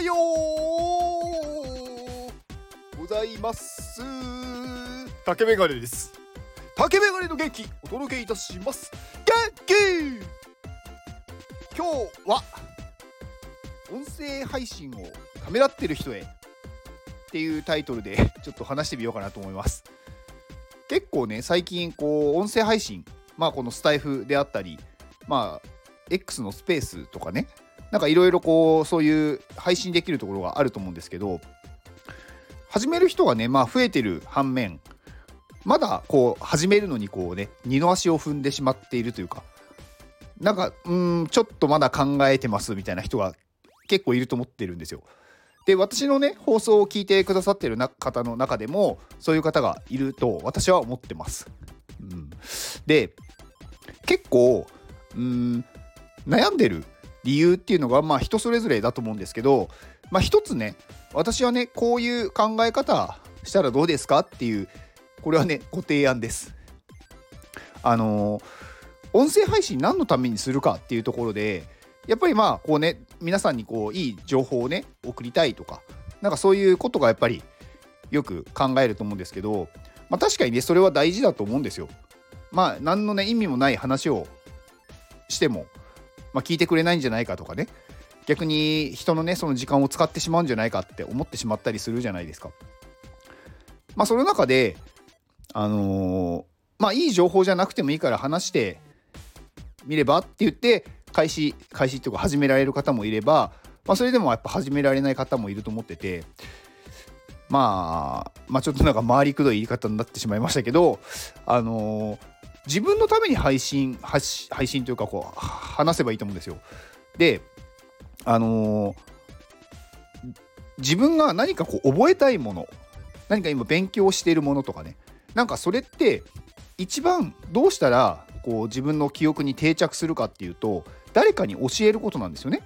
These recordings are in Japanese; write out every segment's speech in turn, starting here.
はようございます。竹メガネです。竹メガネの元気お届けいたします。元気。今日は音声配信をためらってる人へっていうタイトルでちょっと話してみようかなと思います。結構ね最近こう音声配信まあこのスタイフであったりまあ X のスペースとかねなんかいろいろこうそういう配信できるところがあると思うんですけど始める人がねまあ増えてる反面まだこう始めるのにこうね二の足を踏んでしまっているというかなんかうんちょっとまだ考えてますみたいな人が結構いると思ってるんですよ。で私のね放送を聞いてくださってる方の中でもそういう方がいると私は思ってます。うん、で結構うん悩んでる理由っていうのがまあ人それぞれだと思うんですけど、まあ、一つね私はねこういう考え方したらどうですかっていうこれはねご提案です。あの、音声配信何のためにするかっていうところでやっぱりまあこうね皆さんにこういい情報をね送りたいとかなんかそういうことがやっぱりよく考えると思うんですけど、まあ、確かにねそれは大事だと思うんですよ。まあ何のね意味もない話をしてもまあ、聞いてくれないんじゃないかとかね逆に人のねその時間を使ってしまうんじゃないかって思ってしまったりするじゃないですか。まあその中であのー、まあいい情報じゃなくてもいいから話してみればって言って開始開始っていうか始められる方もいれば、まあ、それでもやっぱ始められない方もいると思っててまあまあちょっとなんか回りくどい言い方になってしまいましたけどあのー、自分のために配信配信というかこう話せばいいと思うんですよ。であのー、自分が何かこう覚えたいもの何か今勉強しているものとかねなんかそれって一番どうしたらこう自分の記憶に定着するかっていうと誰かに教えることなんですよね。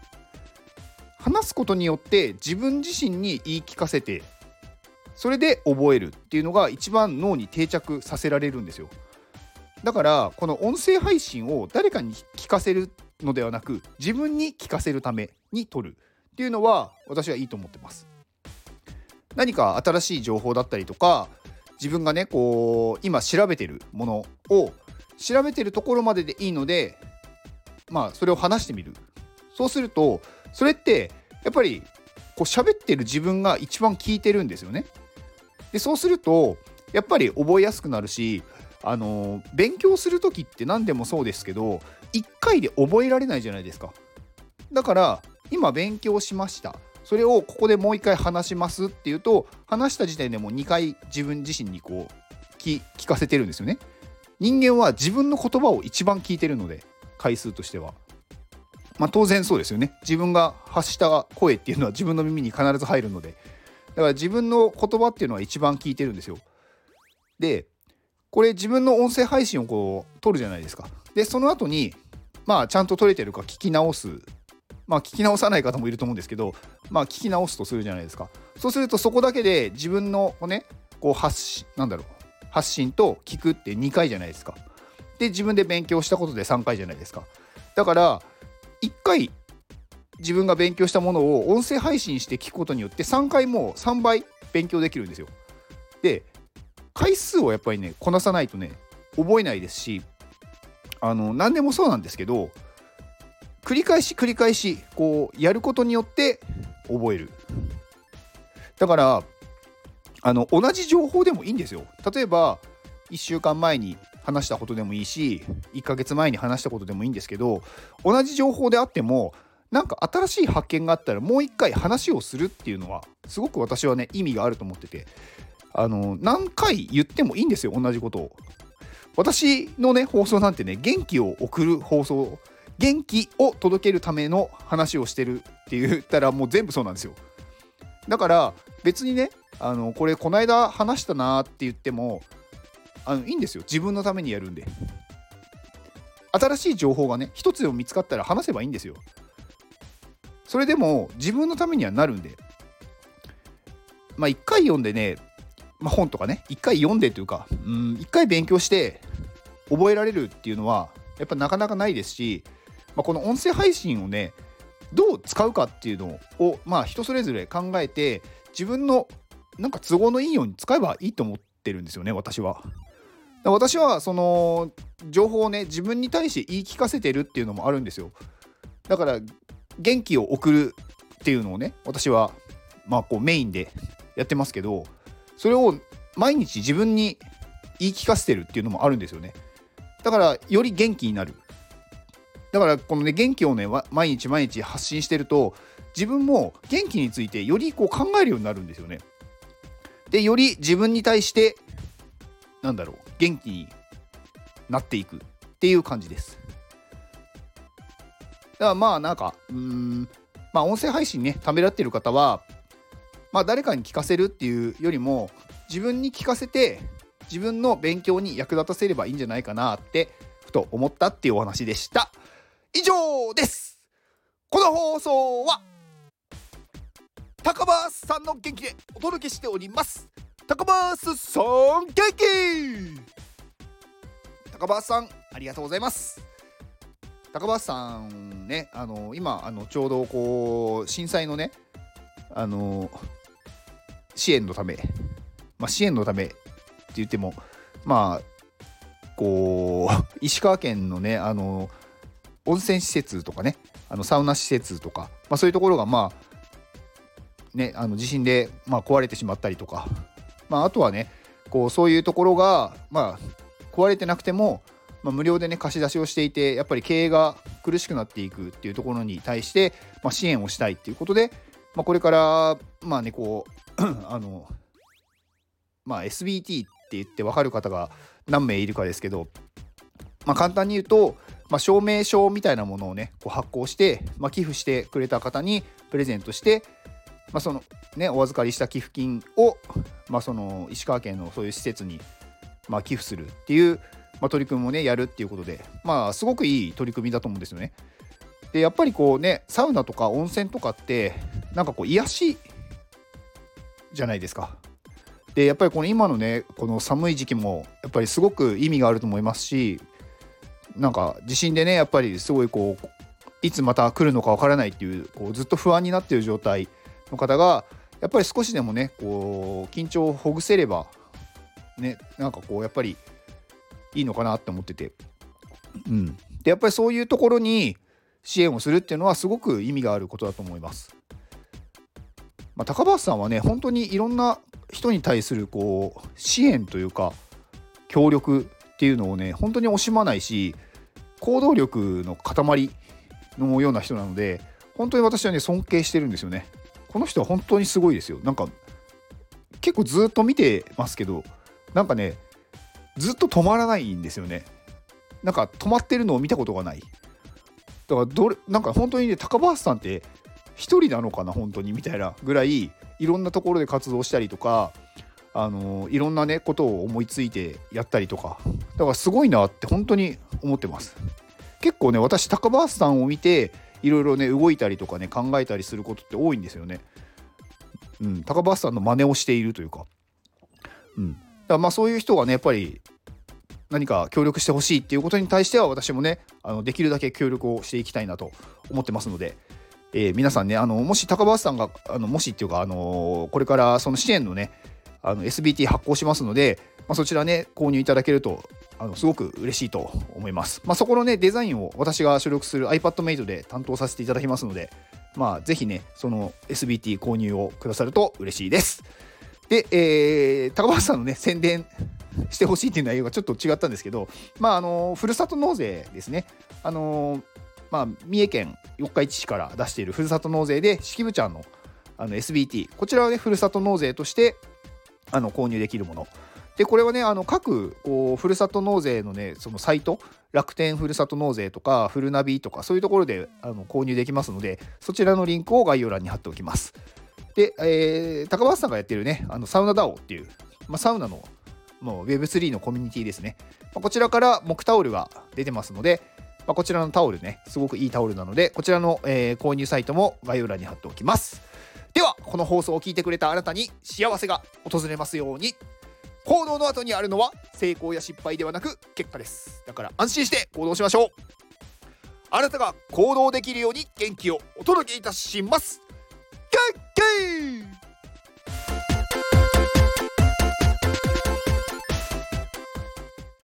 話すことによって自分自身に言い聞かせてそれで覚えるっていうのが一番脳に定着させられるんですよ。だからこの音声配信を誰かに聞かせるのではなく自分に聞かせるために撮るっていうのは私はいいと思ってます。何か新しい情報だったりとか自分がねこう今調べてるものを調べてるところまででいいのでまあそれを話してみるそうするとそれってやっぱりこう喋ってる自分が一番聞いてるんですよね。でそうするとやっぱり覚えやすくなるしあの勉強する時って何でもそうですけど1回で覚えられないじゃないですか。だから今勉強しました。それをここでもう一回話しますっていうと話した時点でもう2回自分自身にこう聞かせてるんですよね。人間は自分の言葉を一番聞いてるので回数としては。まあ当然そうですよね。自分が発した声っていうのは自分の耳に必ず入るので。だから自分の言葉っていうのは一番聞いてるんですよ。でこれ自分の音声配信をこう撮るじゃないですか。でその後にまあちゃんと撮れてるか聞き直すまあ聞き直さない方もいると思うんですけどまあ聞き直すとするじゃないですか。そうするとそこだけで自分のねこう発信なんだろう発信と聞くって2回じゃないですか。で自分で勉強したことで3回じゃないですか。だから1回自分が勉強したものを音声配信して聞くことによって3回も3倍勉強できるんですよ。で回数をやっぱりねこなさないとね覚えないですしあの何でもそうなんですけど繰り返し繰り返しこうやることによって覚える。だからあの同じ情報でもいいんですよ。例えば1週間前に話したことでもいいし1ヶ月前に話したことでもいいんですけど同じ情報であってもなんか新しい発見があったらもう一回話をするっていうのはすごく私はね意味があると思ってて。あの何回言ってもいいんですよ同じこと。を私のね放送なんてね元気を送る放送元気を届けるための話をしてるって言ったらもう全部そうなんですよ。だから別にねあのこれこの間話したなって言ってもあのいいんですよ。自分のためにやるんで。新しい情報がね一つでも見つかったら話せばいいんですよ。それでも自分のためにはなるんで。まあ一回読んでねまあ、本とかね一回読んでというか一回勉強して覚えられるっていうのはやっぱなかなかないですし、まあ、この音声配信をねどう使うかっていうのをまあ人それぞれ考えて自分のなんか都合のいいように使えばいいと思ってるんですよね私は。私はその情報をね自分に対して言い聞かせてるっていうのもあるんですよ。だから元気を送るっていうのをね私はまあこうメインでやってますけどそれを毎日自分に言い聞かせてるっていうのもあるんですよね。だからより元気になる。だからこのね元気をね毎日毎日発信してると自分も元気についてよりこう考えるようになるんですよね。でより自分に対してなんだろう元気になっていくっていう感じです。だからまあなんかうんまあ音声配信ねためらってる方はまあ誰かに聞かせるっていうよりも自分に聞かせて自分の勉強に役立たせればいいんじゃないかなってふと思ったっていうお話でした。以上です。この放送は高橋さんの元気でお届けしております。高橋さん元気。高橋さんありがとうございます。高橋さんねあの今あのちょうどこう震災のねあの支援のため、まあ、支援のためって言ってもまあこう 石川県のねあの温泉施設とかねあのサウナ施設とか、まあ、そういうところがまあねあの地震でまあ壊れてしまったりとか、まあ、あとはねこうそういうところがまあ壊れてなくても、まあ、無料でね貸し出しをしていてやっぱり経営が苦しくなっていくっていうところに対して、まあ、支援をしたいっていうことで、まあ、これからまあねこう あのまあ SBT って言って分かる方が何名いるかですけど、まあ、簡単に言うと、まあ、証明書みたいなものをねこう発行して、まあ、寄付してくれた方にプレゼントして、まあ、そのねお預かりした寄付金を、まあ、その石川県のそういう施設に、まあ、寄付するっていう、まあ、取り組みもねやるっていうことでまあすごくいい取り組みだと思うんですよね。でやっぱりこうねサウナとか温泉とかってなんかこう癒しじゃないですか。でやっぱりこの今のねこの寒い時期もやっぱりすごく意味があると思いますしなんか地震でねやっぱりすごいこういつまた来るのかわからないっていうこうずっと不安になっている状態の方がやっぱり少しでもねこう緊張をほぐせればねなんかこうやっぱりいいのかなって思ってて、うん、でやっぱりそういうところに支援をするっていうのはすごく意味があることだと思います。まあ、高橋さんはね本当にいろんな人に対するこう支援というか協力っていうのをね本当に惜しまないし行動力の塊のような人なので本当に私はね尊敬してるんですよね。この人は本当にすごいですよ。なんか結構ずっと見てますけどなんかねずっと止まらないんですよね。なんか止まってるのを見たことがない。だからどれなんか本当にね高橋さんって一人なのかな本当にみたいなぐらいいろんなところで活動したりとかあのいろんなねことを思いついてやったりとか。だからすごいなって本当に思ってます。結構ね私高橋さんを見ていろいろね動いたりとかね考えたりすることって多いんですよね。うん高橋さんの真似をしているというか。うん。だからまあそういう人がねやっぱり何か協力してほしいっていうことに対しては私もねあのできるだけ協力をしていきたいなと思ってますので、えー、皆さんねあのもし高橋さんがあのもしっていうか、あのこれからその支援のねあの SBT 発行しますので、まあ、そちらね購入いただけるとあのすごく嬉しいと思います。まあ、そこのねデザインを私が所属する iPadMate で担当させていただきますので、まあ、ぜひねその SBT 購入をくださると嬉しいです。で、えー、高橋さんのね宣伝してほしいっていう内容がちょっと違ったんですけど、まあ、あのふるさと納税ですね。あのまあ、三重県四日市市から出しているふるさと納税で式部ちゃんのあの SBT こちらはねふるさと納税としてあの購入できるもの。でこれはねあの各こうふるさと納税のねそのサイト楽天ふるさと納税とかフルナビとかそういうところであの購入できますのでそちらのリンクを概要欄に貼っておきます。で、えー、高橋さんがやってるねあのサウナ DAO っていう、まあ、サウナのもう Web3 のコミュニティですね、まあ、こちらから木タオルが出てますので、まあ、こちらのタオルねすごくいいタオルなのでこちらの、えー、購入サイトも概要欄に貼っておきます。ではこの放送を聞いてくれたあなたに幸せが訪れますように行動の後にあるのは成功や失敗ではなく結果です。だから安心して行動しましょう。あなたが行動できるように元気をお届けいたします。